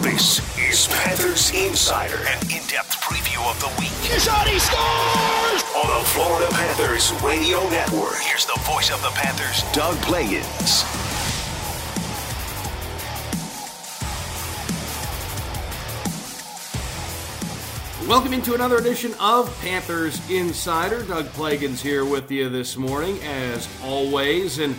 This is Panthers Insider, an in depth preview of the week. Shot, he scores! On the Florida Panthers Radio Network. Here's the voice of the Panthers, Doug Plagens. Welcome into another edition of Panthers Insider. Doug Plagens here with you this morning, as always. And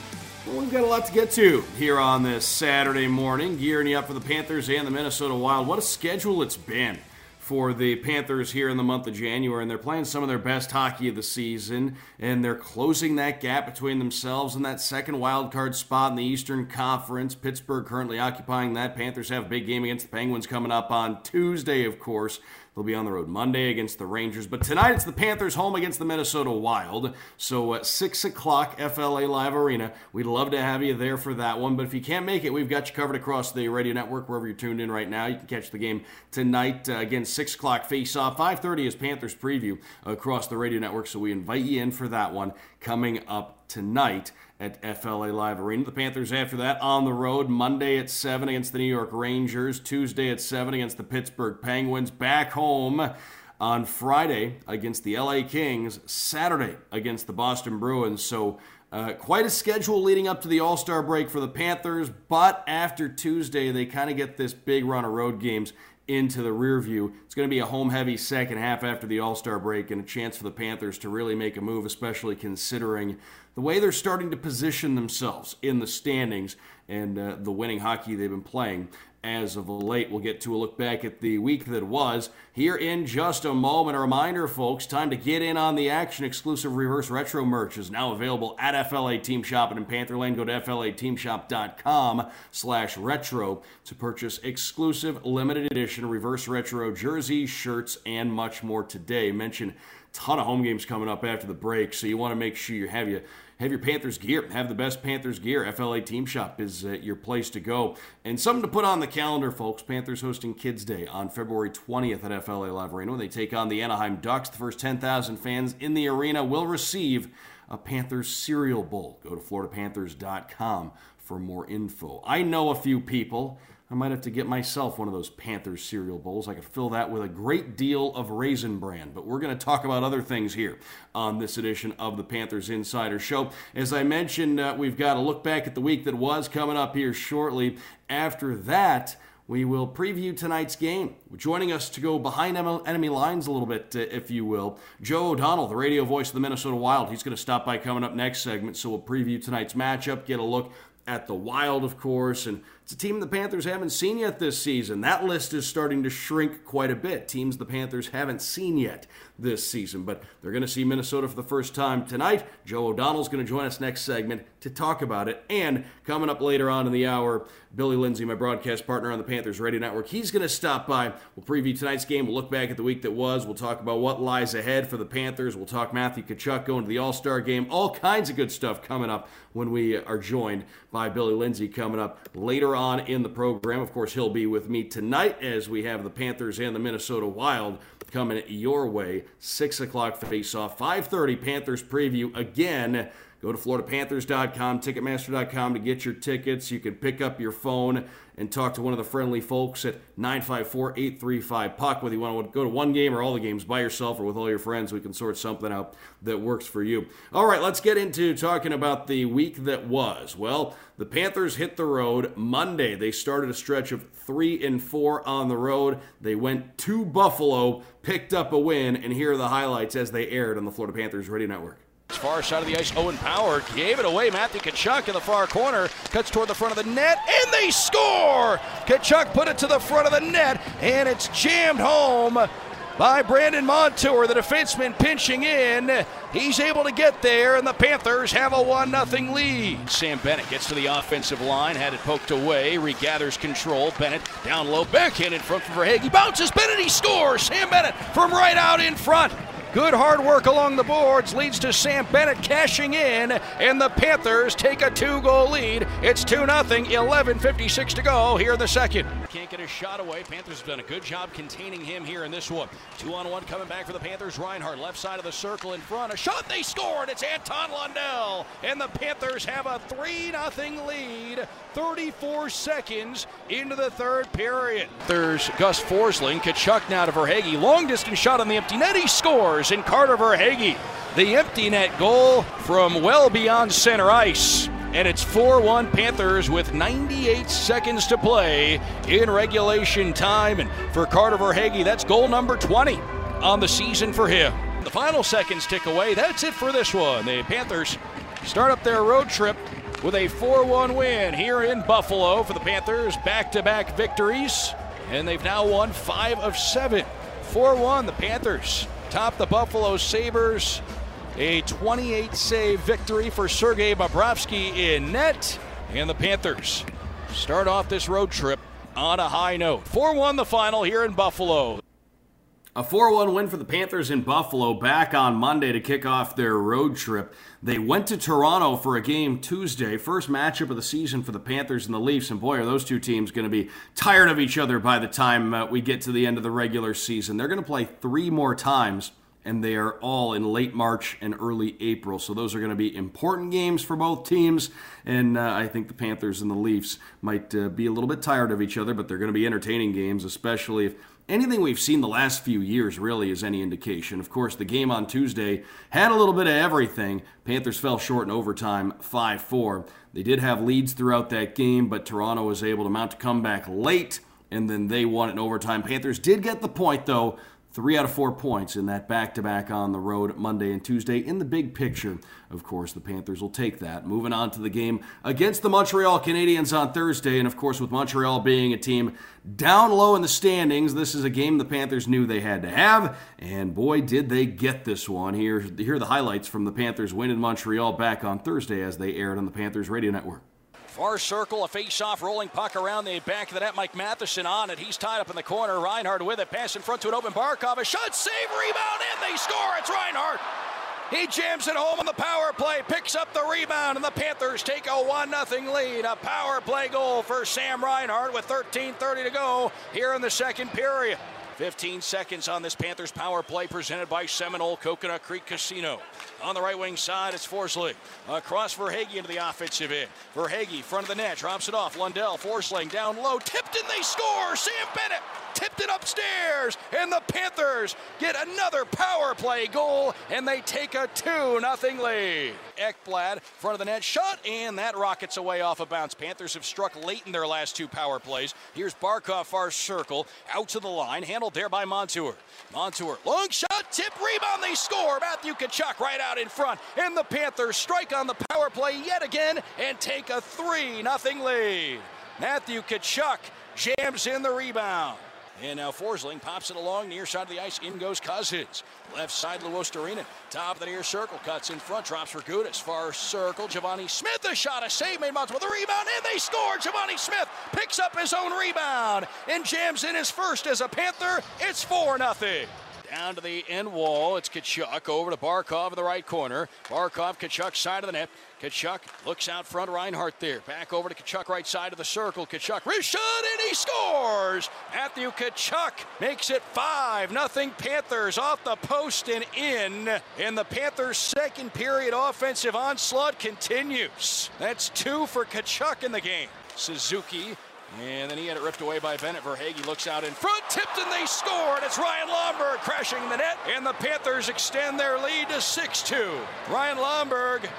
well, we've got a lot to get to here on this Saturday morning, gearing you up for the Panthers and the Minnesota Wild. What a schedule it's been for the Panthers here in the month of January, and they're playing some of their best hockey of the season, and they're closing that gap between themselves and that second wild card spot in the Eastern Conference. Pittsburgh currently occupying that. Panthers have a big game against the Penguins coming up on Tuesday, of course. They'll be on the road Monday against the Rangers. But tonight it's the Panthers home against the Minnesota Wild. So at 6 o'clock, FLA Live Arena. We'd love to have you there for that one. But if you can't make it, we've got you covered across the radio network, wherever you're tuned in right now. You can catch the game tonight. Uh, again, 6 o'clock face-off. 5.30 is Panthers preview across the radio network. So we invite you in for that one coming up tonight at FLA Live Arena. The Panthers after that on the road Monday at 7 against the New York Rangers, Tuesday at 7 against the Pittsburgh Penguins, back home on Friday against the LA Kings, Saturday against the Boston Bruins. So uh, quite a schedule leading up to the All Star break for the Panthers, but after Tuesday, they kind of get this big run of road games into the rear view. It's going to be a home heavy second half after the All Star break and a chance for the Panthers to really make a move, especially considering the way they're starting to position themselves in the standings and uh, the winning hockey they've been playing as of late. We'll get to a look back at the week that was here in just a moment. A reminder, folks, time to get in on the action. Exclusive reverse retro merch is now available at FLA Team Shop and in Panther Lane. Go to FLATeamShop.com slash retro to purchase exclusive limited edition reverse retro jerseys, shirts, and much more today. Mention ton of home games coming up after the break, so you want to make sure you have you have your Panthers gear. Have the best Panthers gear. FLA Team Shop is uh, your place to go. And something to put on the calendar, folks. Panthers hosting Kids Day on February 20th at FLA Live Arena. When they take on the Anaheim Ducks, the first 10,000 fans in the arena will receive a Panthers cereal bowl. Go to FloridaPanthers.com for more info. I know a few people I might have to get myself one of those Panthers cereal bowls. I could fill that with a great deal of Raisin Bran. But we're going to talk about other things here on this edition of the Panthers Insider Show. As I mentioned, uh, we've got a look back at the week that was coming up here shortly. After that, we will preview tonight's game. Joining us to go behind enemy lines a little bit, uh, if you will, Joe O'Donnell, the radio voice of the Minnesota Wild. He's going to stop by coming up next segment, so we'll preview tonight's matchup, get a look at the Wild, of course, and it's a team the Panthers haven't seen yet this season. That list is starting to shrink quite a bit. Teams the Panthers haven't seen yet this season, but they're going to see Minnesota for the first time tonight. Joe O'Donnell's going to join us next segment to talk about it. And coming up later on in the hour, Billy Lindsay, my broadcast partner on the Panthers Radio Network, he's going to stop by. We'll preview tonight's game. We'll look back at the week that was. We'll talk about what lies ahead for the Panthers. We'll talk Matthew Tkachuk going to the All Star game. All kinds of good stuff coming up when we are joined by Billy Lindsay coming up later on in the program. Of course, he'll be with me tonight as we have the Panthers and the Minnesota Wild coming your way. Six o'clock face-off, 5:30 Panthers preview again Go to FloridaPanthers.com, Ticketmaster.com to get your tickets. You can pick up your phone and talk to one of the friendly folks at 954 835 Puck. Whether you want to go to one game or all the games by yourself or with all your friends, we can sort something out that works for you. All right, let's get into talking about the week that was. Well, the Panthers hit the road Monday. They started a stretch of three and four on the road. They went to Buffalo, picked up a win, and here are the highlights as they aired on the Florida Panthers Radio Network. Far side of the ice, Owen Power gave it away. Matthew Tkachuk in the far corner cuts toward the front of the net, and they score! Tkachuk put it to the front of the net, and it's jammed home by Brandon Montour, the defenseman pinching in. He's able to get there, and the Panthers have a 1 0 lead. Sam Bennett gets to the offensive line, had it poked away, regathers control. Bennett down low, backhand in front for Verhaeghe. Bounces Bennett, he scores! Sam Bennett from right out in front. Good hard work along the boards leads to Sam Bennett cashing in, and the Panthers take a two goal lead. It's 2 0, 11.56 to go here in the second. Can't get a shot away. Panthers have done a good job containing him here in this one. Two on one coming back for the Panthers. Reinhart, left side of the circle in front. A shot, they scored. It's Anton Lundell, and the Panthers have a 3 0 lead. 34 seconds into the third period. There's Gus Forsling. Tkachuk now to Verhaeghe. Long distance shot on the empty net. He scores in Carter Verhaeghe. The empty net goal from well beyond center ice. And it's 4 1 Panthers with 98 seconds to play in regulation time. And for Carter Verhaeghe, that's goal number 20 on the season for him. The final seconds tick away. That's it for this one. The Panthers start up their road trip with a 4 1 win here in Buffalo for the Panthers. Back to back victories. And they've now won five of seven. 4 1, the Panthers top the Buffalo Sabres. A 28 save victory for Sergei Bobrovsky in net. And the Panthers start off this road trip on a high note. 4 1 the final here in Buffalo. A 4 1 win for the Panthers in Buffalo back on Monday to kick off their road trip. They went to Toronto for a game Tuesday, first matchup of the season for the Panthers and the Leafs. And boy, are those two teams going to be tired of each other by the time uh, we get to the end of the regular season. They're going to play three more times and they are all in late March and early April. So those are going to be important games for both teams. And uh, I think the Panthers and the Leafs might uh, be a little bit tired of each other, but they're going to be entertaining games, especially if anything we've seen the last few years really is any indication. Of course, the game on Tuesday had a little bit of everything. Panthers fell short in overtime 5 4. They did have leads throughout that game, but Toronto was able to mount a comeback late, and then they won it in overtime. Panthers did get the point, though. Three out of four points in that back to back on the road Monday and Tuesday. In the big picture, of course, the Panthers will take that. Moving on to the game against the Montreal Canadiens on Thursday. And of course, with Montreal being a team down low in the standings, this is a game the Panthers knew they had to have. And boy, did they get this one. Here, here are the highlights from the Panthers win in Montreal back on Thursday as they aired on the Panthers Radio Network. Far circle, a face-off, rolling puck around the back of the net. Mike Matheson on it. He's tied up in the corner. Reinhart with it. Pass in front to an open Barkov. A shot, save, rebound, and they score. It's Reinhart. He jams it home on the power play, picks up the rebound, and the Panthers take a 1 0 lead. A power play goal for Sam Reinhart with 13.30 to go here in the second period. 15 seconds on this Panthers power play presented by Seminole Coconut Creek Casino. On the right wing side, it's Forsling. Across Verhaeghe into the offensive end. Verhaeghe, front of the net, drops it off. Lundell, Forsling down low, tipped and they score. Sam Bennett tipped it upstairs, and the Panthers get another power play goal, and they take a 2 0 lead. Ekblad, front of the net, shot, and that rockets away off a bounce. Panthers have struck late in their last two power plays. Here's Barkov, far circle, out to the line, handled there by Montour. Montour, long shot, tip, rebound, they score. Matthew Tkachuk right out in front, and the Panthers strike on the power play yet again and take a 3 0 lead. Matthew Tkachuk jams in the rebound. And now Forsling pops it along near side of the ice. In goes Cousins. Left side, Luostarinen. Top of the near circle. Cuts in front. Drops for Gudas. Far circle. Givani Smith. A shot. A save made Monts with a rebound. And they score. Givani Smith picks up his own rebound and jams in his first as a Panther. It's 4 0. Down to the end wall. It's Tkachuk over to Barkov in the right corner. Barkov, Tkachuk, side of the net. Tkachuk looks out front. Reinhart there. Back over to Tkachuk, right side of the circle. Tkachuk, wrist shot, and he scores! Matthew Tkachuk makes it 5 nothing Panthers off the post and in. And the Panthers' second period offensive onslaught continues. That's two for Tkachuk in the game. Suzuki and then he had it ripped away by Bennett. Verhaeghe looks out in front, tipped, and they score. And it's Ryan Lomberg crashing the net. And the Panthers extend their lead to 6 2. Ryan Lomberg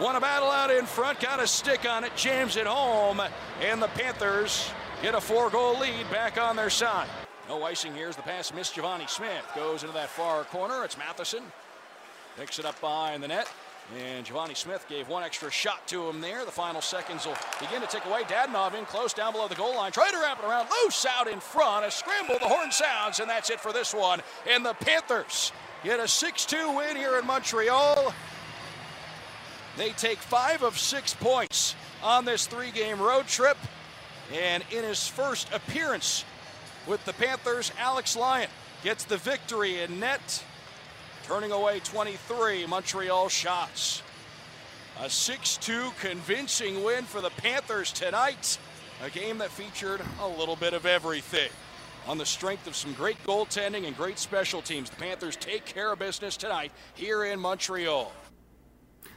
won a battle out in front, got a stick on it, jams it home. And the Panthers get a four goal lead back on their side. No icing here as the pass missed Givani Smith. Goes into that far corner. It's Matheson. Picks it up behind the net. And Givani Smith gave one extra shot to him there. The final seconds will begin to tick away. Dadonov in close down below the goal line. Try to wrap it around. Loose out in front. A scramble. The horn sounds. And that's it for this one. And the Panthers get a 6 2 win here in Montreal. They take five of six points on this three game road trip. And in his first appearance with the Panthers, Alex Lyon gets the victory in net turning away 23 Montreal shots. A 6 2 convincing win for the Panthers tonight. A game that featured a little bit of everything. On the strength of some great goaltending and great special teams, the Panthers take care of business tonight here in Montreal.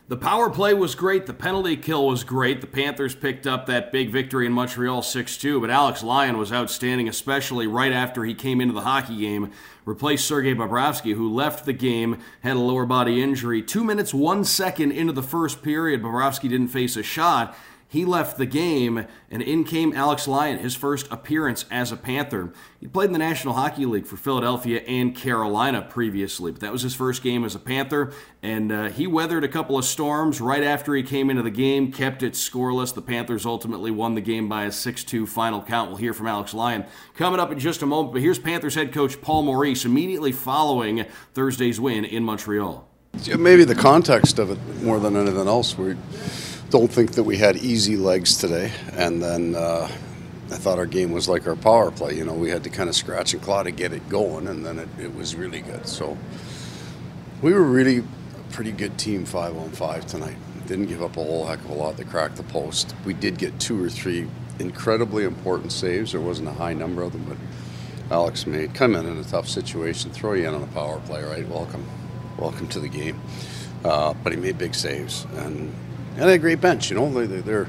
The power play was great. The penalty kill was great. The Panthers picked up that big victory in Montreal 6 2, but Alex Lyon was outstanding, especially right after he came into the hockey game, replaced Sergei Bobrovsky, who left the game, had a lower body injury. Two minutes, one second into the first period, Bobrovsky didn't face a shot. He left the game, and in came Alex Lyon, his first appearance as a Panther. He played in the National Hockey League for Philadelphia and Carolina previously, but that was his first game as a Panther, and uh, he weathered a couple of storms right after he came into the game, kept it scoreless. The Panthers ultimately won the game by a 6 2 final count. We'll hear from Alex Lyon coming up in just a moment, but here's Panthers head coach Paul Maurice immediately following Thursday's win in Montreal. Maybe the context of it more than anything else. We don't think that we had easy legs today. And then uh, I thought our game was like our power play. You know, we had to kind of scratch and claw to get it going, and then it, it was really good. So we were really a pretty good team five on five tonight. Didn't give up a whole heck of a lot to crack the post. We did get two or three incredibly important saves. There wasn't a high number of them, but Alex made come in in a tough situation, throw you in on a power play, right? Welcome, welcome to the game. Uh, but he made big saves, and and a great bench. You know, they, are they're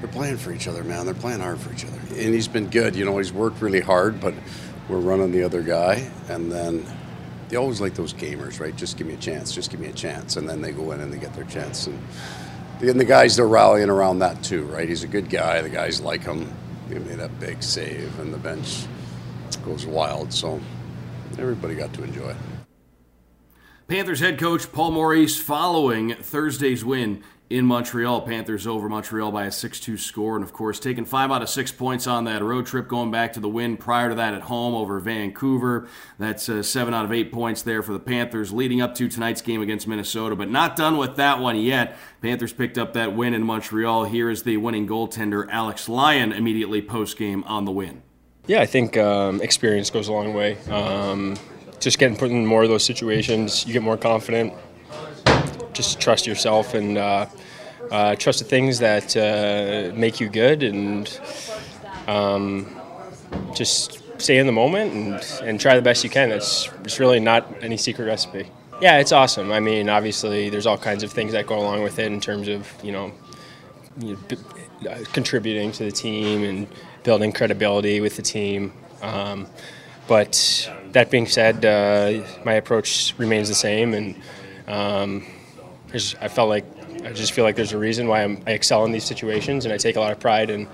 they're playing for each other, man. They're playing hard for each other, and he's been good. You know, he's worked really hard, but we're running the other guy, and then they always like those gamers, right? Just give me a chance, just give me a chance, and then they go in and they get their chance. And, and the guys they're rallying around that too, right? He's a good guy. The guys like him. He made that big save, and the bench goes wild. So everybody got to enjoy it. Panthers head coach Paul Maurice following Thursday's win in Montreal. Panthers over Montreal by a 6 2 score. And of course, taking five out of six points on that road trip, going back to the win prior to that at home over Vancouver. That's uh, seven out of eight points there for the Panthers, leading up to tonight's game against Minnesota. But not done with that one yet. Panthers picked up that win in Montreal. Here is the winning goaltender, Alex Lyon, immediately post game on the win. Yeah, I think um, experience goes a long way. Um, just getting put in more of those situations, you get more confident. Just trust yourself and uh, uh, trust the things that uh, make you good and um, just stay in the moment and, and try the best you can. It's, it's really not any secret recipe. Yeah, it's awesome. I mean, obviously, there's all kinds of things that go along with it in terms of, you know, you know uh, contributing to the team and building credibility with the team. Um, but that being said, uh, my approach remains the same, and um, I felt like I just feel like there's a reason why I'm, i excel in these situations, and I take a lot of pride in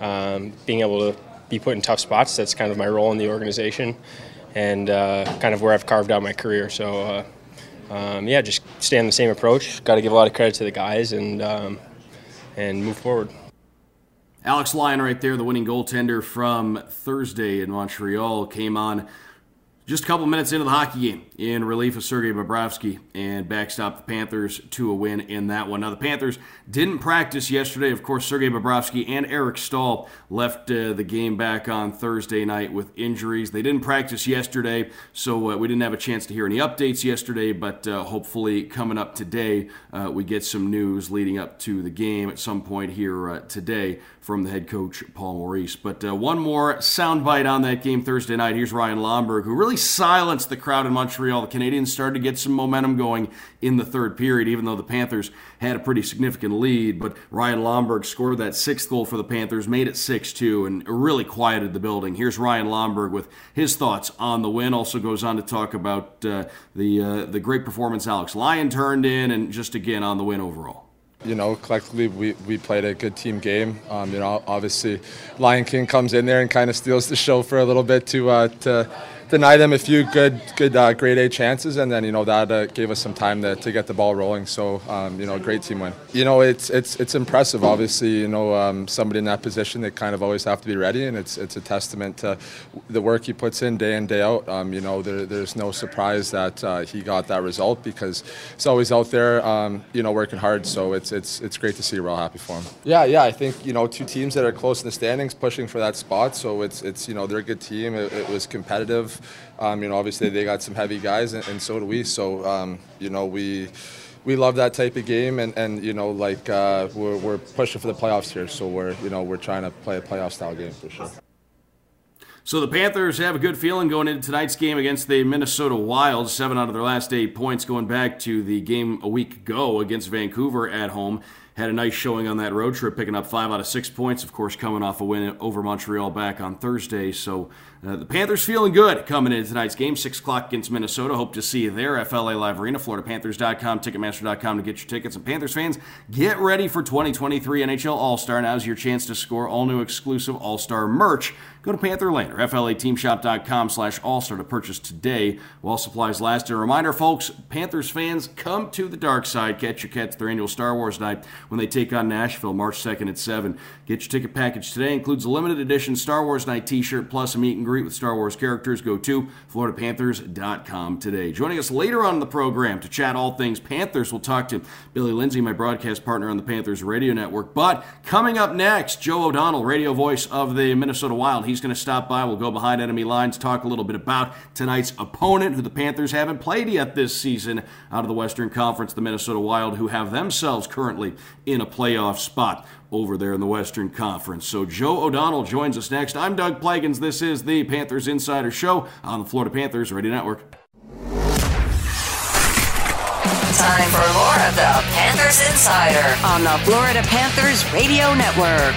um, being able to be put in tough spots. That's kind of my role in the organization, and uh, kind of where I've carved out my career. So, uh, um, yeah, just stay on the same approach. Got to give a lot of credit to the guys, and um, and move forward. Alex Lyon, right there, the winning goaltender from Thursday in Montreal, came on Just a couple minutes into the hockey game in relief of Sergei Bobrovsky and backstop the Panthers to a win in that one. Now, the Panthers didn't practice yesterday. Of course, Sergei Bobrovsky and Eric Staal left uh, the game back on Thursday night with injuries. They didn't practice yesterday, so uh, we didn't have a chance to hear any updates yesterday, but uh, hopefully, coming up today, uh, we get some news leading up to the game at some point here uh, today from the head coach, Paul Maurice. But uh, one more soundbite on that game Thursday night. Here's Ryan Lomberg, who really silenced the crowd in Montreal. The Canadiens started to get some momentum going in the third period, even though the Panthers had a pretty significant lead. But Ryan Lomberg scored that sixth goal for the Panthers, made it 6 2, and really quieted the building. Here's Ryan Lomberg with his thoughts on the win. Also goes on to talk about uh, the, uh, the great performance Alex Lyon turned in, and just again on the win overall. You know, collectively, we, we played a good team game. Um, you know, obviously, Lion King comes in there and kind of steals the show for a little bit to uh, to deny them a few good, good uh, grade A chances, and then you know that uh, gave us some time to, to get the ball rolling. So um, you know, great team win. You know, it's it's it's impressive. Obviously, you know, um, somebody in that position, they kind of always have to be ready, and it's it's a testament to the work he puts in day in day out. Um, you know, there, there's no surprise that uh, he got that result because he's always out there, um, you know, working hard. So it's it's it's great to see. We're all happy for him. Yeah, yeah. I think you know two teams that are close in the standings, pushing for that spot. So it's it's you know they're a good team. It, it was competitive. Um, you know, obviously they got some heavy guys, and, and so do we. So um, you know, we we love that type of game, and, and you know, like uh, we're, we're pushing for the playoffs here. So we're you know we're trying to play a playoff style game for sure. So the Panthers have a good feeling going into tonight's game against the Minnesota Wild. Seven out of their last eight points going back to the game a week ago against Vancouver at home had a nice showing on that road trip, picking up five out of six points, of course, coming off a win over Montreal back on Thursday. So uh, the Panthers feeling good coming into tonight's game, 6 o'clock against Minnesota. Hope to see you there, FLA Live Arena, FloridaPanthers.com, Ticketmaster.com to get your tickets. And Panthers fans, get ready for 2023 NHL All Star. Now's your chance to score all new exclusive All Star merch. Go to Panther Lane or FLATeamShop.com slash All-Star to purchase today while supplies last. And a reminder, folks, Panthers fans, come to the dark side. Catch your cats their annual Star Wars night when they take on Nashville March 2nd at 7. Get your ticket package today. Includes a limited edition Star Wars night t-shirt plus a meet and greet with Star Wars characters. Go to FloridaPanthers.com today. Joining us later on in the program to chat all things Panthers, we'll talk to Billy Lindsay, my broadcast partner on the Panthers radio network. But coming up next, Joe O'Donnell, radio voice of the Minnesota Wild. He's going to stop by. We'll go behind enemy lines, talk a little bit about tonight's opponent, who the Panthers haven't played yet this season out of the Western Conference, the Minnesota Wild, who have themselves currently in a playoff spot over there in the Western Conference. So Joe O'Donnell joins us next. I'm Doug Plagens. This is the Panthers Insider Show on the Florida Panthers Radio Network. Time for more of the Panthers Insider on the Florida Panthers Radio Network.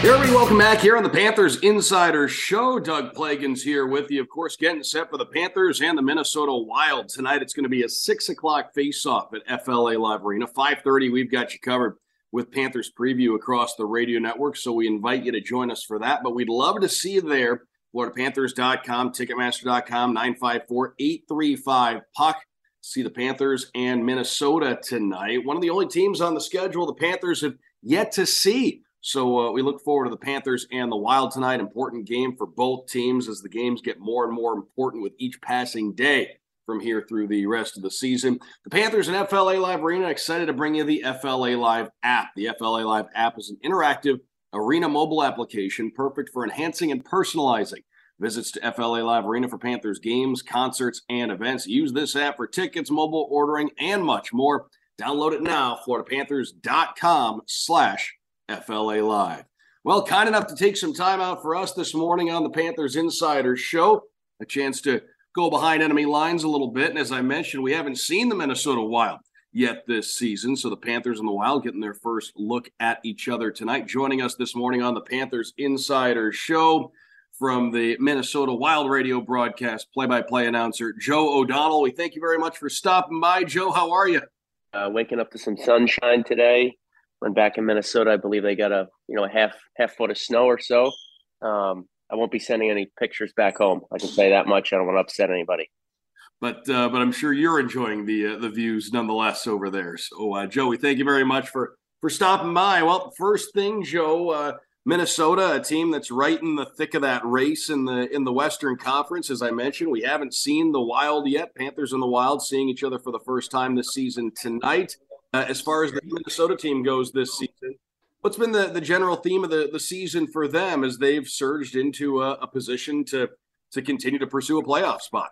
Here we welcome back here on the Panthers Insider Show. Doug Plagens here with you, of course, getting set for the Panthers and the Minnesota Wild tonight. It's going to be a six o'clock face-off at FLA Live Arena. Five thirty, we've got you covered with Panthers preview across the radio network. So we invite you to join us for that. But we'd love to see you there. FloridaPanthers.com, Ticketmaster.com, 954 835 Puck. See the Panthers and Minnesota tonight. One of the only teams on the schedule the Panthers have yet to see so uh, we look forward to the Panthers and the Wild tonight. Important game for both teams as the games get more and more important with each passing day from here through the rest of the season. The Panthers and FLA Live Arena excited to bring you the FLA Live app. The FLA Live app is an interactive arena mobile application perfect for enhancing and personalizing visits to FLA Live Arena for Panthers games, concerts, and events. Use this app for tickets, mobile ordering, and much more. Download it now, floridapanthers.com slash FLA Live. Well, kind enough to take some time out for us this morning on the Panthers Insider Show, a chance to go behind enemy lines a little bit. And as I mentioned, we haven't seen the Minnesota Wild yet this season. So the Panthers and the Wild getting their first look at each other tonight. Joining us this morning on the Panthers Insider Show from the Minnesota Wild radio broadcast, play by play announcer Joe O'Donnell. We thank you very much for stopping by. Joe, how are you? Uh, waking up to some sunshine today when back in Minnesota, I believe they got a you know a half half foot of snow or so. Um, I won't be sending any pictures back home. I can say that much. I don't want to upset anybody. But uh, but I'm sure you're enjoying the uh, the views nonetheless over there. So uh, Joey, thank you very much for for stopping by. Well, first thing, Joe, uh, Minnesota, a team that's right in the thick of that race in the in the Western Conference. As I mentioned, we haven't seen the Wild yet. Panthers and the Wild seeing each other for the first time this season tonight. Uh, as far as the Minnesota team goes this season, what's been the, the general theme of the, the season for them as they've surged into a, a position to to continue to pursue a playoff spot?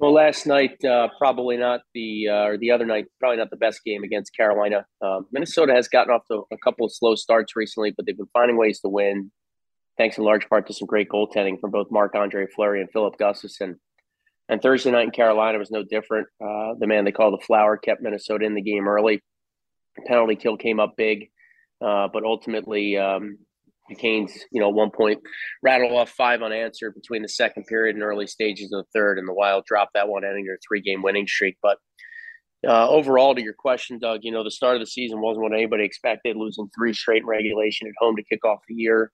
Well, last night uh, probably not the uh, or the other night probably not the best game against Carolina. Uh, Minnesota has gotten off to a couple of slow starts recently, but they've been finding ways to win, thanks in large part to some great goaltending from both Marc Andre Fleury and Filip Gustavsson. And Thursday night in Carolina was no different. Uh, the man they call the Flower kept Minnesota in the game early. Penalty kill came up big, uh, but ultimately um, the Canes, you know, one point rattle off five unanswered between the second period and early stages of the third, and the Wild dropped that one, ending their three game winning streak. But uh, overall, to your question, Doug, you know, the start of the season wasn't what anybody expected, losing three straight in regulation at home to kick off the year.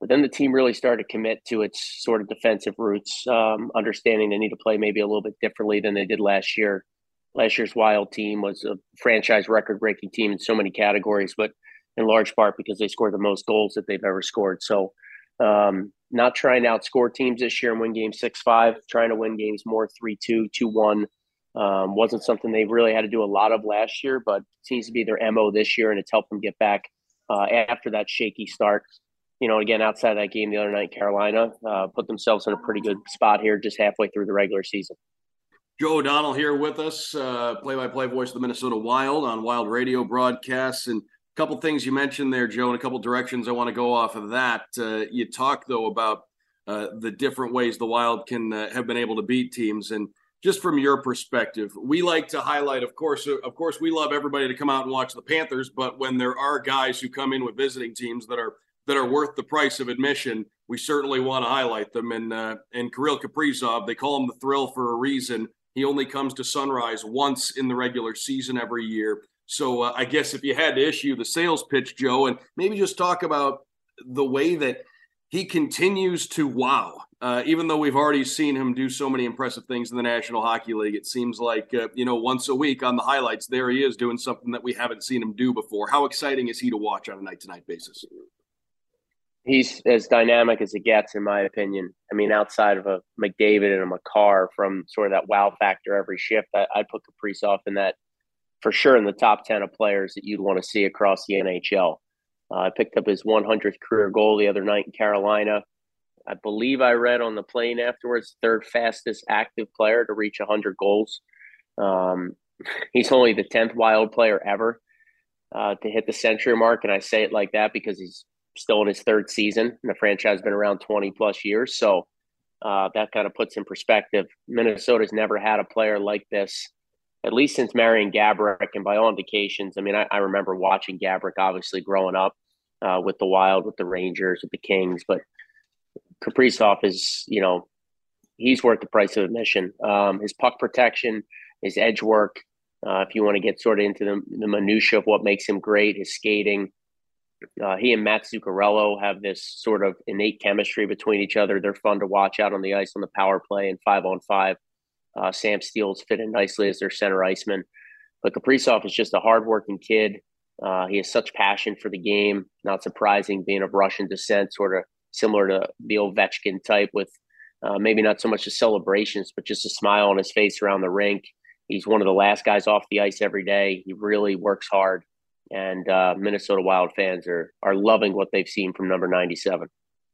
But then the team really started to commit to its sort of defensive roots, um, understanding they need to play maybe a little bit differently than they did last year. Last year's Wild team was a franchise record breaking team in so many categories, but in large part because they scored the most goals that they've ever scored. So, um, not trying to outscore teams this year and win games 6 5, trying to win games more 3 2, 2 1. Um, wasn't something they really had to do a lot of last year, but seems to be their MO this year, and it's helped them get back uh, after that shaky start. You know, again, outside that game the other night, Carolina uh, put themselves in a pretty good spot here just halfway through the regular season. Joe O'Donnell here with us, play by play voice of the Minnesota Wild on Wild Radio broadcasts. And a couple things you mentioned there, Joe, and a couple directions I want to go off of that. Uh, you talk though about uh, the different ways the Wild can uh, have been able to beat teams, and just from your perspective, we like to highlight. Of course, uh, of course, we love everybody to come out and watch the Panthers, but when there are guys who come in with visiting teams that are that are worth the price of admission, we certainly want to highlight them. And uh, and Kirill Kaprizov, they call him the Thrill for a reason. He only comes to Sunrise once in the regular season every year. So uh, I guess if you had to issue the sales pitch, Joe, and maybe just talk about the way that he continues to wow. Uh, even though we've already seen him do so many impressive things in the National Hockey League, it seems like uh, you know once a week on the highlights, there he is doing something that we haven't seen him do before. How exciting is he to watch on a night-to-night basis? He's as dynamic as it gets, in my opinion. I mean, outside of a McDavid and a Makar from sort of that wow factor every shift, I, I'd put Kaprizov in that for sure in the top 10 of players that you'd want to see across the NHL. Uh, I picked up his 100th career goal the other night in Carolina. I believe I read on the plane afterwards, third fastest active player to reach 100 goals. Um, he's only the 10th wild player ever uh, to hit the century mark. And I say it like that because he's still in his third season and the franchise has been around 20 plus years. So uh, that kind of puts in perspective. Minnesota's never had a player like this at least since Marian Gaborik, and by all indications, I mean, I, I remember watching Gaborik obviously growing up uh, with the Wild, with the Rangers, with the Kings, but Kaprizov is, you know, he's worth the price of admission. Um, his puck protection, his edge work, uh, if you want to get sort of into the, the minutia of what makes him great, his skating. Uh, he and Mats Zuccarello have this sort of innate chemistry between each other. They're fun to watch out on the ice on the power play and five on five. Uh, Sam Steel's fit in nicely as their center iceman. But Kaprizov is just a hardworking kid. Uh, he has such passion for the game. Not surprising, being of Russian descent, sort of similar to the Ovechkin type, with uh, maybe not so much the celebrations, but just a smile on his face around the rink. He's one of the last guys off the ice every day. He really works hard, and uh, Minnesota Wild fans are are loving what they've seen from number ninety seven.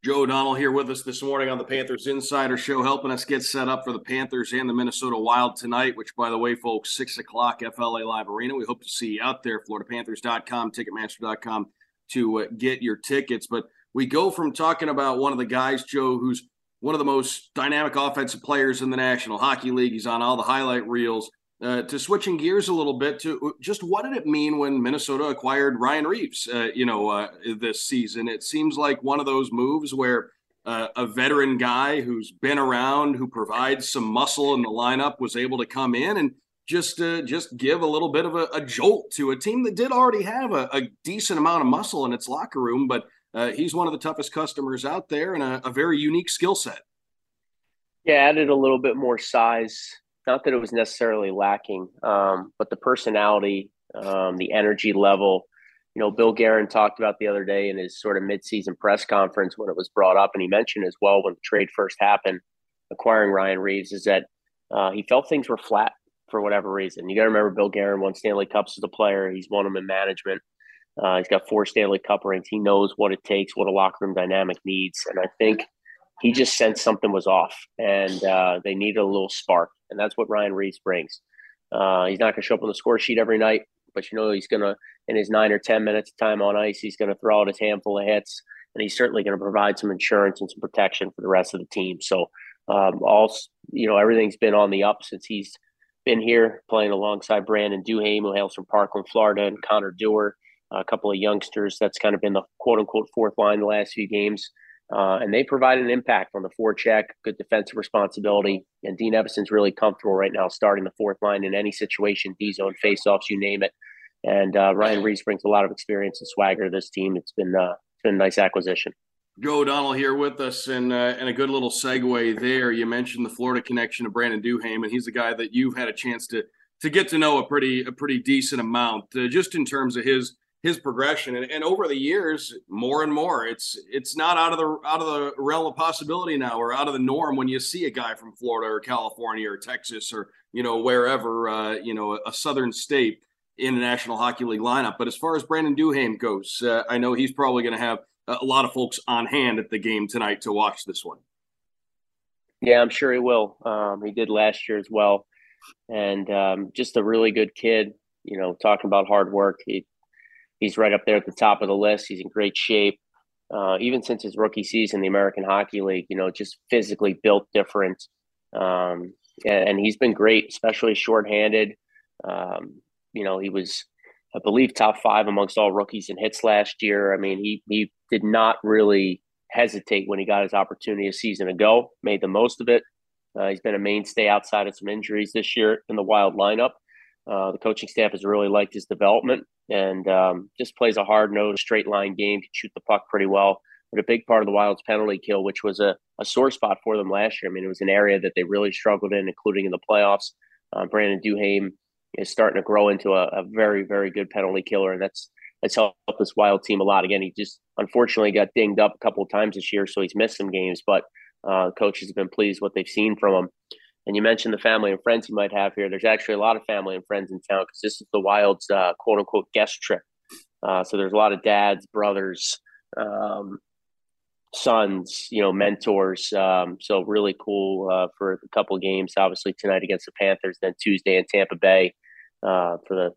Joe O'Donnell here with us this morning on the Panthers Insider Show, helping us get set up for the Panthers and the Minnesota Wild tonight, which, by the way, folks, 6 o'clock FLA Live Arena. We hope to see you out there, FloridaPanthers.com, Ticketmaster.com to uh, get your tickets. But we go from talking about one of the guys, Joe, who's one of the most dynamic offensive players in the National Hockey League. He's on all the highlight reels uh, to switching gears a little bit to uh, just what did it mean when Minnesota acquired Ryan Reaves, uh, you know, uh, this season? It seems like one of those moves where uh, a veteran guy who's been around, who provides some muscle in the lineup, was able to come in and just uh, just give a little bit of a, a, jolt to a team that did already have a, a, decent amount of muscle in its locker room, but he's one of the toughest customers out there and a, a very unique skill set. Yeah, added a little bit more size not that it was necessarily lacking, um, but the personality, um, the energy level, you know, Bill Guerin talked about the other day in his sort of midseason press conference when it was brought up, and he mentioned as well when the trade first happened, acquiring Ryan Reaves, is that uh, he felt things were flat for whatever reason. You got to remember Bill Guerin won Stanley Cups as a player. He's won them in management. Uh, he's got four Stanley Cup rings. He knows what it takes, what a locker room dynamic needs, and I think he just sensed something was off, and uh, they needed a little spark, and that's what Ryan Reaves brings. Uh, he's not going to show up on the score sheet every night, but you know he's going to, in his nine or ten minutes of time on ice, he's going to throw out his handful of hits, and he's certainly going to provide some insurance and some protection for the rest of the team. So, um, all you know, everything's been on the up since he's been here playing alongside Brandon Duhaime, who hails from Parkland, Florida, and Connor Dewar, a couple of youngsters. That's kind of been the quote unquote fourth line the last few games. Uh, and they provide an impact on the forecheck, good defensive responsibility. And Dean Evason's really comfortable right now starting the fourth line in any situation, D zone, faceoffs, you name it. And uh, Ryan Reaves brings a lot of experience and swagger to this team. It's been uh, it's been a nice acquisition. Joe O'Donnell here with us, and uh, and a good little segue there. You mentioned the Florida connection to Brandon Duhaime, and he's a guy that you've had a chance to to get to know a pretty a pretty decent amount, uh, just in terms of his his progression. And, and over the years, more and more, it's it's not out of the out of the realm of possibility now, or out of the norm when you see a guy from Florida or California or Texas or you know wherever uh, you know a southern state in the National Hockey League lineup. But as far as Brandon Duhaime goes, uh, I know he's probably going to have a lot of folks on hand at the game tonight to watch this one. Yeah, I'm sure he will. Um, he did last year as well, and um, just a really good kid. You know, talking about hard work, he he's right up there at the top of the list. He's in great shape. Uh, even since his rookie season, the American Hockey League, you know, just physically built different. Um, and, he's been great, especially shorthanded. Um, you know, he was, I believe, top five amongst all rookies in hits last year. I mean, he he did not really hesitate when he got his opportunity a season ago. Made the most of it. Uh, he's been a mainstay outside of some injuries this year in the Wild lineup. Uh, the coaching staff has really liked his development and um, just plays a hard nosed, straight line game, can shoot the puck pretty well. But a big part of the Wild's penalty kill, which was a, a sore spot for them last year. I mean, it was an area that they really struggled in, including in the playoffs. Uh, Brandon Duhaime is starting to grow into a, a, very, very good penalty killer, and that's that's helped this Wild team a lot. Again, he just unfortunately got dinged up a couple of times this year, so he's missed some games. But uh, coaches have been pleased what they've seen from him. And you mentioned the family and friends you might have here. There's actually a lot of family and friends in town because this is the Wild's uh, quote unquote guest trip. Uh, so there's a lot of dads, brothers, um, sons, you know, mentors. Um, so really cool uh, for a couple games. Obviously tonight against the Panthers, then Tuesday in Tampa Bay uh, for the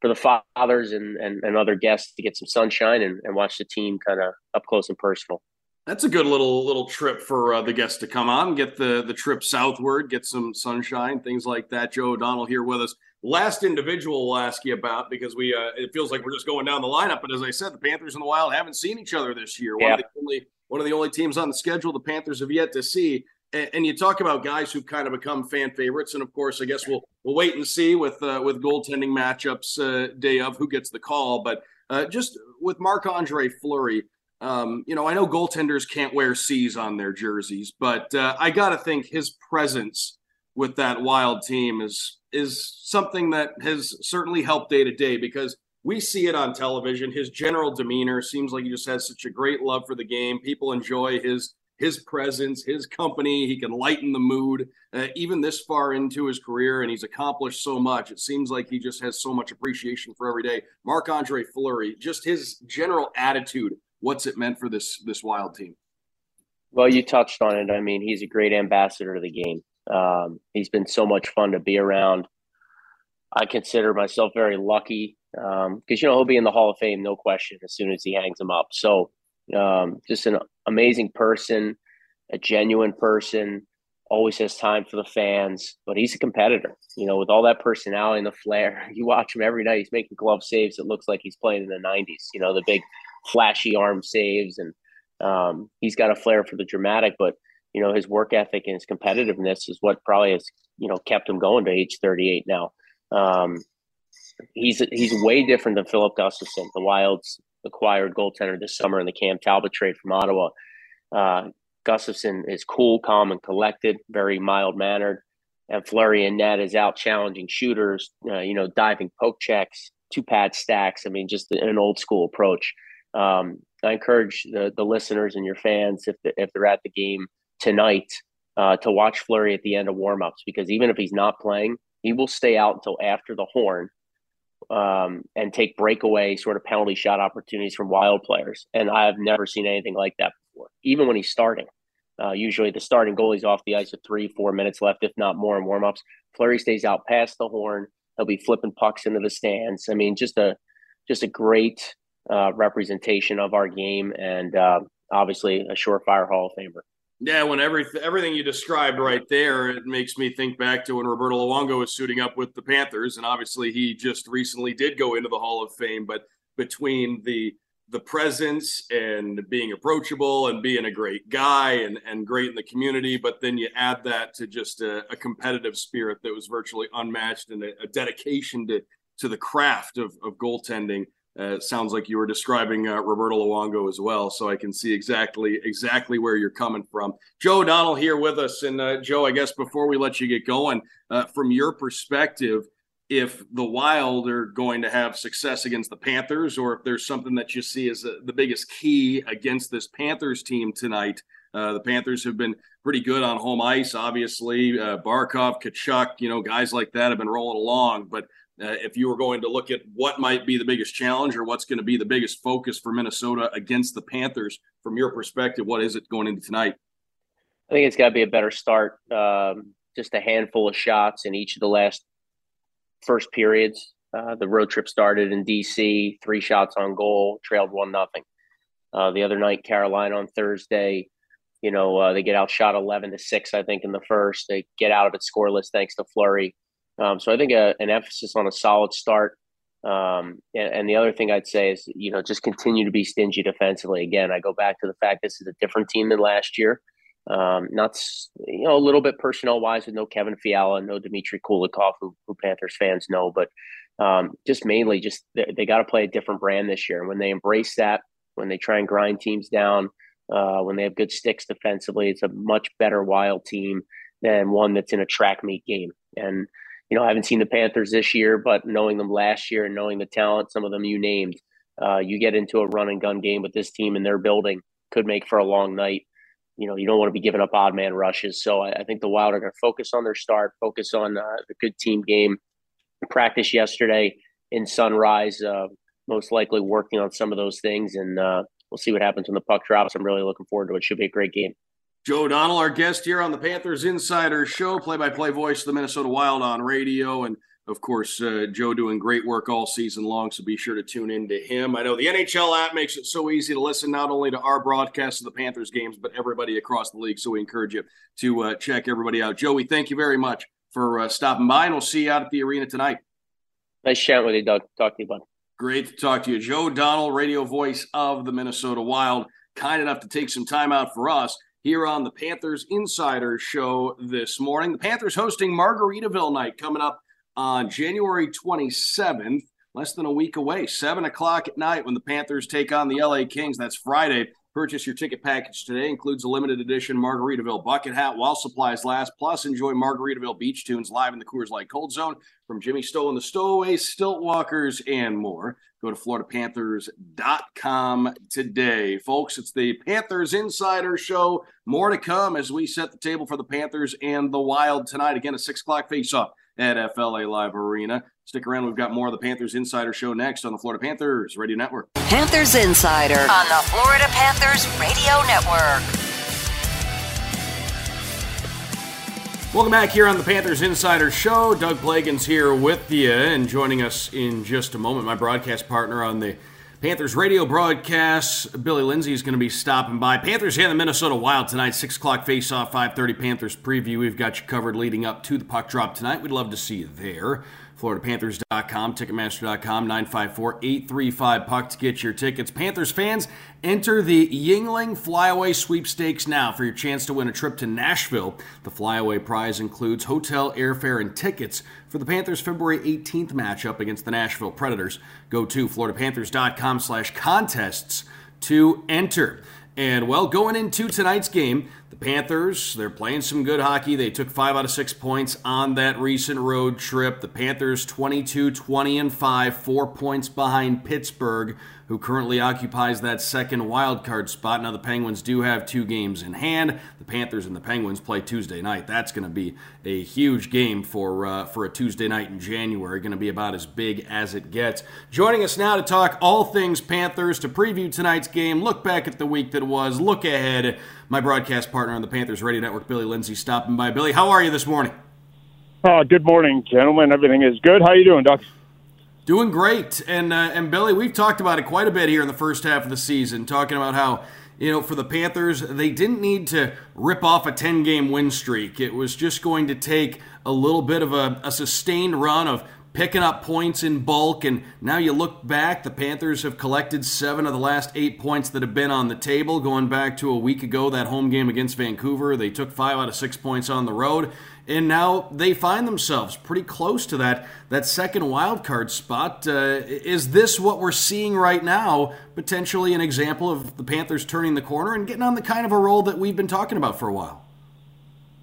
for the fathers and, and, and other guests to get some sunshine and, and watch the team kind of up close and personal. That's a good little little trip for uh, the guests to come on, get the the trip southward, get some sunshine, things like that. Joe O'Donnell here with us. Last individual we'll ask you about because we uh, it feels like we're just going down the lineup, but as I said, the Panthers and the Wild haven't seen each other this year. One of the only one of the only teams on the schedule the Panthers have yet to see. And, and you talk about guys who've kind of become fan favorites, and of course, I guess we'll we'll wait and see with uh, with goaltending matchups uh, day of who gets the call. But uh, just with Marc Andre Fleury um, you know, I know goaltenders can't wear C's on their jerseys, but uh, I got to think his presence with that wild team is is something that has certainly helped day to day because we see it on television. His general demeanor seems like he just has such a great love for the game. People enjoy his his presence, his company. He can lighten the mood, uh, even this far into his career, and he's accomplished so much. It seems like he just has so much appreciation for every day. Marc Andre Fleury, just his general attitude what's it meant for this this wild team? Well, you touched on it. I mean, he's a great ambassador to the game. Um, he's been so much fun to be around. I consider myself very lucky because um, you know he'll be in the Hall of Fame, no question, as soon as he hangs him up. So, um, just an amazing person, a genuine person. Always has time for the fans, but he's a competitor. You know, with all that personality and the flair, you watch him every night. He's making glove saves. It looks like he's playing in the '90s. You know, the big flashy arm saves, and um, he's got a flair for the dramatic. But you know, his work ethic and his competitiveness is what probably has you know kept him going to age 38 now. Um, he's he's way different than Filip Gustavsson, the Wild's acquired goaltender this summer in the Cam Talbot trade from Ottawa. Uh, Gustavsson is cool, calm, and collected, very mild mannered. And Fleury and Ned is out challenging shooters, uh, you know, diving poke checks, two pad stacks. I mean, just an old school approach. Um, I encourage the, the listeners and your fans, if, the, if they're at the game tonight, uh, to watch Fleury at the end of warmups because even if he's not playing, he will stay out until after the horn um, and take breakaway sort of penalty shot opportunities from wild players. And I have never seen anything like that before, even when he's starting. Uh, usually the starting goalie's off the ice with three, four minutes left, if not more in warmups. Fleury stays out past the horn. He'll be flipping pucks into the stands. I mean, just a just a great uh, representation of our game, and uh, obviously a surefire Hall of Famer. Yeah, when every, everything you described right there, it makes me think back to when Roberto Luongo was suiting up with the Panthers, and obviously he just recently did go into the Hall of Fame. But between the the presence and being approachable and being a great guy and, and great in the community, but then you add that to just a, a competitive spirit that was virtually unmatched and a, a dedication to to the craft of, of goaltending. Uh, sounds like you were describing uh, Roberto Luongo as well, so I can see exactly exactly where you're coming from. Joe O'Donnell here with us, and uh, Joe, I guess before we let you get going, uh, from your perspective, if the Wild are going to have success against the Panthers, or if there's something that you see as the biggest key against this Panthers team tonight. Uh, the Panthers have been pretty good on home ice, obviously. Uh, Barkov, Tkachuk, you know, guys like that have been rolling along, but uh, if you were going to look at what might be the biggest challenge or what's going to be the biggest focus for Minnesota against the Panthers, from your perspective, what is it going into tonight? I think it's got to be a better start. Um, just a handful of shots in each of the last first periods. Uh, the road trip started in DC, three shots on goal, trailed one nothing. Uh, the other night, Carolina on Thursday, you know, uh, they get outshot eleven to six, I think, in the first. They get out of it scoreless thanks to Fleury. Um, so I think a, an emphasis on a solid start. Um, and, and, the other thing I'd say is, you know, just continue to be stingy defensively. Again, I go back to the fact this is a different team than last year. Um, not, you know, a little bit personnel wise with no Kevin Fiala, no Dmitry Kulikov, who, who Panthers fans know, but um, just mainly just they, they got to play a different brand this year. And when they embrace that, when they try and grind teams down, uh, when they have good sticks defensively, it's a much better wild team than one that's in a track meet game. And you know, I haven't seen the Panthers this year, but knowing them last year and knowing the talent, some of them you named, uh, you get into a run and gun game with this team and their building could make for a long night. You know, you don't want to be giving up odd man rushes. So I, I think the Wild are going to focus on their start, focus on uh, the good team game. Practice yesterday in Sunrise, uh, most likely working on some of those things, and uh, we'll see what happens when the puck drops. I'm really looking forward to it should be a great game. Joe O'Donnell, our guest here on the Panthers Insider Show, play by play voice of the Minnesota Wild on radio. And of course, uh, Joe doing great work all season long, so be sure to tune in to him. I know the NHL app makes it so easy to listen not only to our broadcast of the Panthers games, but everybody across the league. So we encourage you to uh, check everybody out. Joey, thank you very much for uh, stopping by, and we'll see you out at the arena tonight. Nice chatting with you, Doug. Talk to you, bud. Great to talk to you. Joe O'Donnell, radio voice of the Minnesota Wild, kind enough to take some time out for us here on the Panthers Insider Show this morning. The Panthers hosting Margaritaville night coming up on January 27th, less than a week away, 7 o'clock at night when the Panthers take on the LA Kings. That's Friday. Purchase your ticket package today. Includes a limited edition Margaritaville bucket hat while supplies last. Plus, enjoy Margaritaville beach tunes live in the Coors Light Cold Zone from Jimmy Stowe and the Stowaways, Stilt Walkers, and more. Go to FloridaPanthers.com today. Folks, it's the Panthers Insider Show. More to come as we set the table for the Panthers and the Wild tonight. Again, a 6 o'clock face-off at FLA Live Arena. Stick around. We've got more of the Panthers Insider Show next on the Florida Panthers Radio Network. Panthers Insider on the Florida Panthers Radio Network. Welcome back here on the Panthers Insider Show. Doug Plagens here with you, and joining us in just a moment, my broadcast partner on the Panthers radio broadcast, Billy Lindsay is going to be stopping by. Panthers and the Minnesota Wild tonight, 6 o'clock face-off, 5.30 Panthers preview. We've got you covered leading up to the puck drop tonight. We'd love to see you there. FloridaPanthers.com, Ticketmaster.com, 954-835-PUCK to get your tickets. Panthers fans, enter the Yuengling Flyaway Sweepstakes now for your chance to win a trip to Nashville. The Flyaway prize includes hotel, airfare, and tickets for the Panthers' February 18th matchup against the Nashville Predators. Go to FloridaPanthers.com slash contests to enter. And well, going into tonight's game, The Panthers, they're playing some good hockey. They took five out of six points on that recent road trip. The Panthers 22, 20, and 5, four points behind Pittsburgh, who currently occupies that second wild card spot. Now, the Penguins do have two games in hand. The Panthers and the Penguins play Tuesday night. That's going to be a huge game for, uh, for a Tuesday night in January. Going to be about as big as it gets. Joining us now to talk all things Panthers, to preview tonight's game, look back at the week that was, look ahead. My broadcast partner on the Panthers Radio Network, Billy Lindsay, stopping by. Billy, how are you this morning? Oh, good morning, gentlemen. Everything is good. How are you doing, Doc? Doing great, and uh, and Billy, we've talked about it quite a bit here in the first half of the season, talking about how you know for the Panthers they didn't need to rip off a ten game win streak. It was just going to take a little bit of a, a sustained run of picking up points in bulk. And now you look back, the Panthers have collected seven of the last eight points that have been on the table. Going back to a week ago, that home game against Vancouver, they took five out of six points on the road. And now they find themselves pretty close to that, that second wild card spot. Uh, is this what we're seeing right now? Potentially an example of the Panthers turning the corner and getting on the kind of a roll that we've been talking about for a while?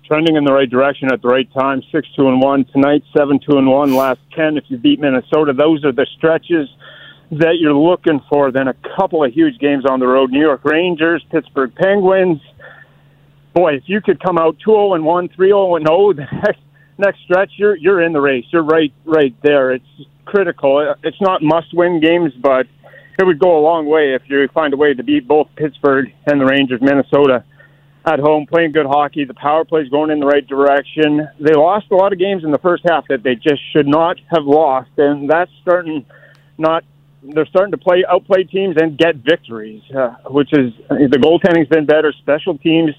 Trending in the right direction at the right time. Six two and one tonight, seven two and one. Last ten. If you beat Minnesota, those are the stretches that you're looking for. Then a couple of huge games on the road: New York Rangers, Pittsburgh Penguins. Boy, if you could come out two zero and one, three zero and zero, oh, the next next stretch, you're you're in the race. You're right right there. It's critical. It's not must win games, but it would go a long way if you find a way to beat both Pittsburgh and the Rangers, Minnesota at home, playing good hockey. The power play's going in the right direction. They lost a lot of games in the first half that they just should not have lost, and that's starting not. They're starting to play outplay teams and get victories, uh, which is the goaltending's been better. Special teams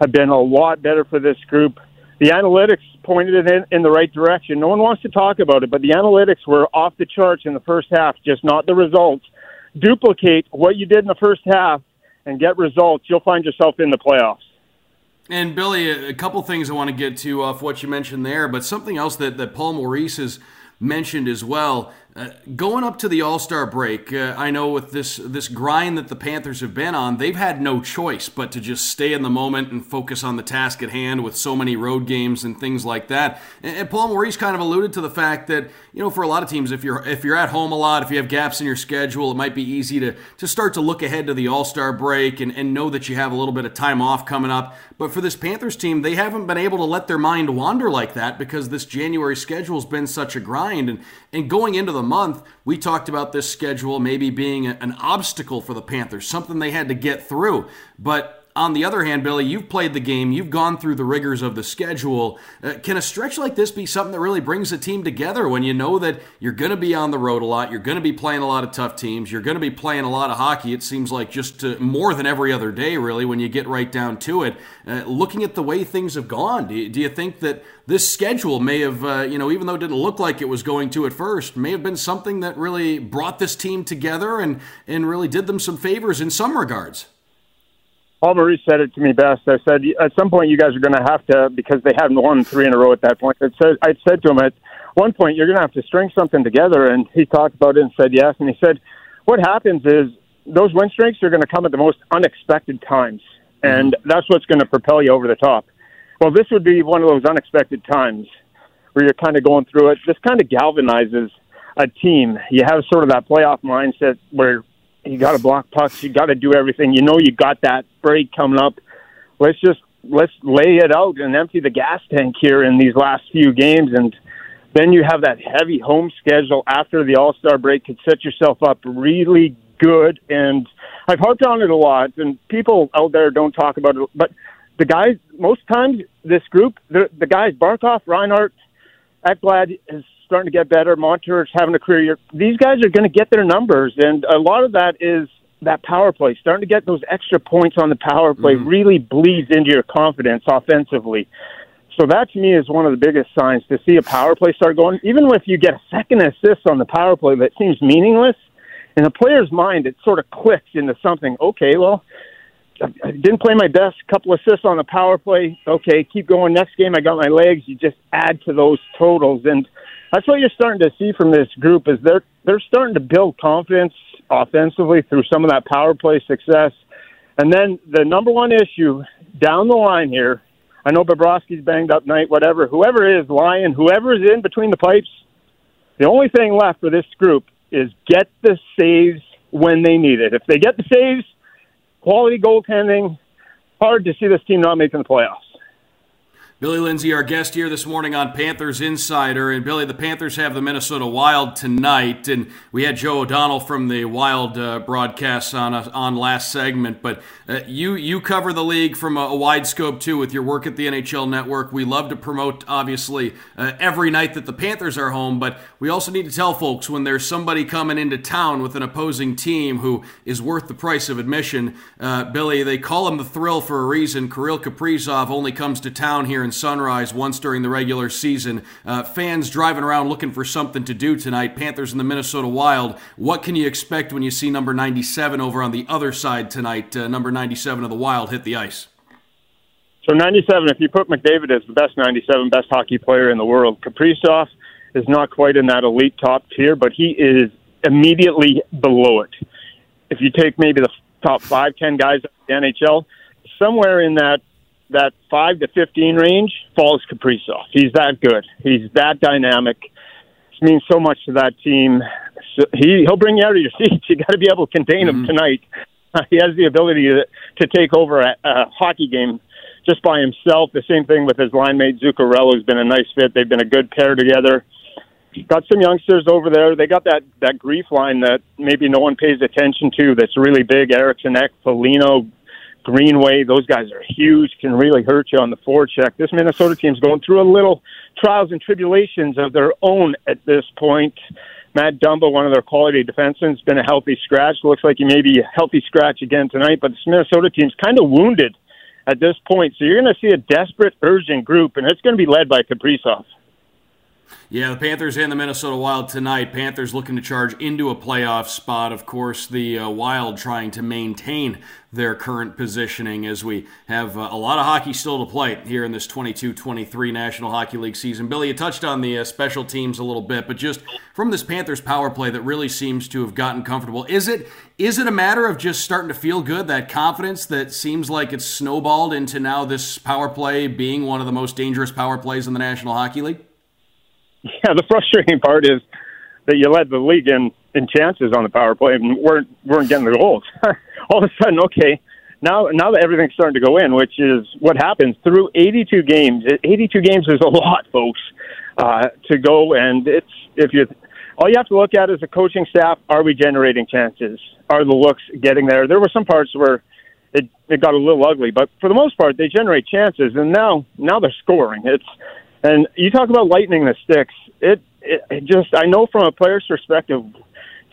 have been a lot better for this group. The analytics pointed it in, in the right direction. No one wants to talk about it, but the analytics were off the charts in the first half, just not the results. Duplicate what you did in the first half and get results, you'll find yourself in the playoffs. And Billy, a couple things I want to get to off what you mentioned there, but something else that, that Paul Maurice has mentioned as well uh, going up to the All Star break, uh, I know with this this grind that the Panthers have been on, they've had no choice but to just stay in the moment and focus on the task at hand with so many road games and things like that. And, and, Paul Maurice kind of alluded to the fact that you know for a lot of teams, if you're if you're at home a lot, if you have gaps in your schedule, it might be easy to to start to look ahead to the All Star break and, and know that you have a little bit of time off coming up. But for this Panthers team, they haven't been able to let their mind wander like that because this January schedule's been such a grind and and going into the month, we talked about this schedule maybe being an obstacle for the Panthers, something they had to get through. But on the other hand, Billy, you've played the game, you've gone through the rigors of the schedule. Uh, can a stretch like this be something that really brings a team together when you know that you're going to be on the road a lot, you're going to be playing a lot of tough teams, you're going to be playing a lot of hockey? It seems like just uh, more than every other day, really, when you get right down to it. Uh, looking at the way things have gone, do you, do you think that this schedule may have, uh, you know, even though it didn't look like it was going to at first, may have been something that really brought this team together and, and really did them some favors in some regards? Paul Maurice said it to me best. I said, at some point, you guys are going to have to, because they hadn't won three in a row at that point. It said, I said to him at one point, you're going to have to string something together. And he talked about it and said yes. And he said, what happens is those win streaks are going to come at the most unexpected times. And mm-hmm. that's what's going to propel you over the top. Well, this would be one of those unexpected times where you're kind of going through it. This kind of galvanizes a team. You have sort of that playoff mindset where you got to block pucks. You got to do everything. You know you got that break coming up. Let's just let's lay it out and empty the gas tank here in these last few games, and then you have that heavy home schedule after the All Star break. Could set yourself up really good. And I've harped on it a lot, and people out there don't talk about it, but the guys most times this group the the guys Barkov, Reinhart, Ekblad is starting to get better. Montour's having a career year. These guys are going to get their numbers, and a lot of that is that power play. Starting to get those extra points on the power play mm-hmm. really bleeds into your confidence offensively. So that to me is one of the biggest signs to see a power play start going. Even if you get a second assist on the power play that seems meaningless, in a player's mind, it sort of clicks into something. Okay, well, I didn't play my best. Couple assists on the power play. Okay, keep going. Next game, I got my legs. You just add to those totals, and that's what you're starting to see from this group is they're they're starting to build confidence offensively through some of that power play success. And then the number one issue down the line here, I know Bobrovsky's banged up night, whatever, whoever is lying, whoever is in between the pipes, the only thing left for this group is get the saves when they need it. If they get the saves, quality goaltending, hard to see this team not making the playoffs. Billy Lindsay, our guest here this morning on Panthers Insider. And Billy, the Panthers have the Minnesota Wild tonight. And we had Joe O'Donnell from the Wild uh, broadcast on uh, on last segment. But uh, you you cover the league from a, a, wide scope too with your work at the NHL Network. We love to promote, obviously, uh, every night that the Panthers are home. But we also need to tell folks when there's somebody coming into town with an opposing team who is worth the price of admission. Uh, Billy, they call him the thrill for a reason. Kirill Kaprizov only comes to town here in Sunrise once during the regular season. Uh, fans driving around looking for something to do tonight. Panthers and the Minnesota Wild. What can you expect when you see number 97 over on the other side tonight? Uh, number 97 of the Wild hit the ice. So 97, if you put McDavid as the best 97, best hockey player in the world, Kaprizov is not quite in that elite top tier, but he is immediately below it. If you take maybe the top five, ten guys in the NHL, somewhere in that that five to fifteen range falls Kaprizov. He's that good. He's that dynamic. This means so much to that team. So he he'll bring you out of your seats. You got to be able to contain mm-hmm. him tonight. Uh, he has the ability to to take over a, a hockey game just by himself. The same thing with his line mate Zuccarello, who's been a nice fit. They've been a good pair together. Got some youngsters over there. They got that that grief line that maybe no one pays attention to. That's really big. Eriksson Ek, Foligno, Greenway, those guys are huge, can really hurt you on the forecheck. This Minnesota team's going through a little trials and tribulations of their own at this point. Matt Dumba, one of their quality defensemen, has been a healthy scratch. Looks like he may be a healthy scratch again tonight, but this Minnesota team's kind of wounded at this point. So you're going to see a desperate, urgent group, and it's going to be led by Kaprizov. Yeah, the Panthers and the Minnesota Wild tonight. Panthers looking to charge into a playoff spot. Of course, the uh, Wild trying to maintain their current positioning as we have uh, a lot of hockey still to play here in this 22 23 National Hockey League season. Billy, you touched on the uh, special teams a little bit, but just from this Panthers power play that really seems to have gotten comfortable, is it is it a matter of just starting to feel good, that confidence that seems like it's snowballed into now this power play being one of the most dangerous power plays in the National Hockey League? Yeah, the frustrating part is that you led the league in in chances on the power play and weren't weren't getting the goals. All of a sudden, okay, now now that everything's starting to go in, which is what happens through 82 games. 82 games is a lot, folks, uh, to go. And it's if you all you have to look at is the coaching staff. Are we generating chances? Are the looks getting there? There were some parts where it it got a little ugly, but for the most part, they generate chances, and now now they're scoring. It's and you talk about lightning the sticks. It, it, it just I know from a player's perspective,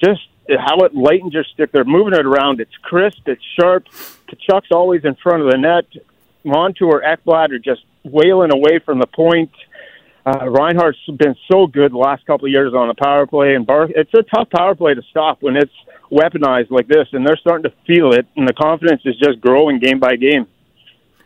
just how it lightens your stick. They're moving it around. It's crisp. It's sharp. Tkachuk's always in front of the net. Montour, Ekblad are just wailing away from the point. Uh, Reinhart's been so good the last couple of years on the power play, and Bar- it's a tough power play to stop when it's weaponized like this, and they're starting to feel it, and the confidence is just growing game by game.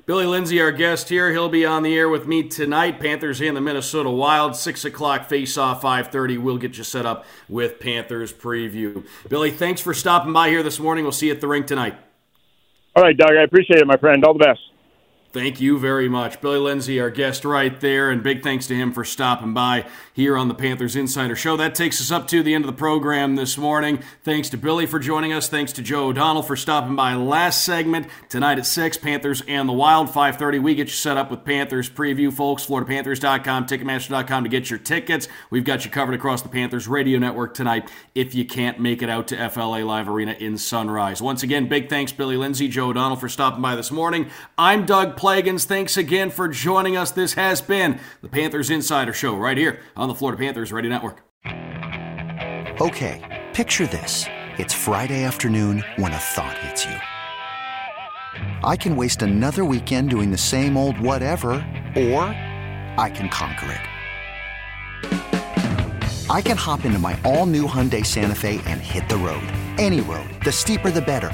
Billy Lindsay, our guest here, he'll be on the air with me tonight. Panthers and the Minnesota Wild, six o'clock face-off, five thirty. We'll get you set up with Panthers preview. Billy, thanks for stopping by here this morning. We'll see you at the rink tonight. All right, Doug. I appreciate it, my friend. All the best. Thank you very much. Billy Lindsay, our guest right there, and big thanks to him for stopping by here on the Panthers Insider Show. That takes us up to the end of the program this morning. Thanks to Billy for joining us. Thanks to Joe O'Donnell for stopping by last segment. Tonight at 6, Panthers and the Wild, 5.30. We get you set up with Panthers preview, folks. FloridaPanthers.com, Ticketmaster.com to get your tickets. We've got you covered across the Panthers radio network tonight if you can't make it out to FLA Live Arena in Sunrise. Once again, big thanks, Billy Lindsay, Joe O'Donnell for stopping by this morning. I'm Doug Plagens. Thanks again for joining us. This has been the Panthers Insider Show right here on the Florida Panthers Radio Network. Okay, picture this. It's Friday afternoon when a thought hits you. I can waste another weekend doing the same old whatever, or I can conquer it. I can hop into my all new Hyundai Santa Fe and hit the road. Any road. The steeper, the better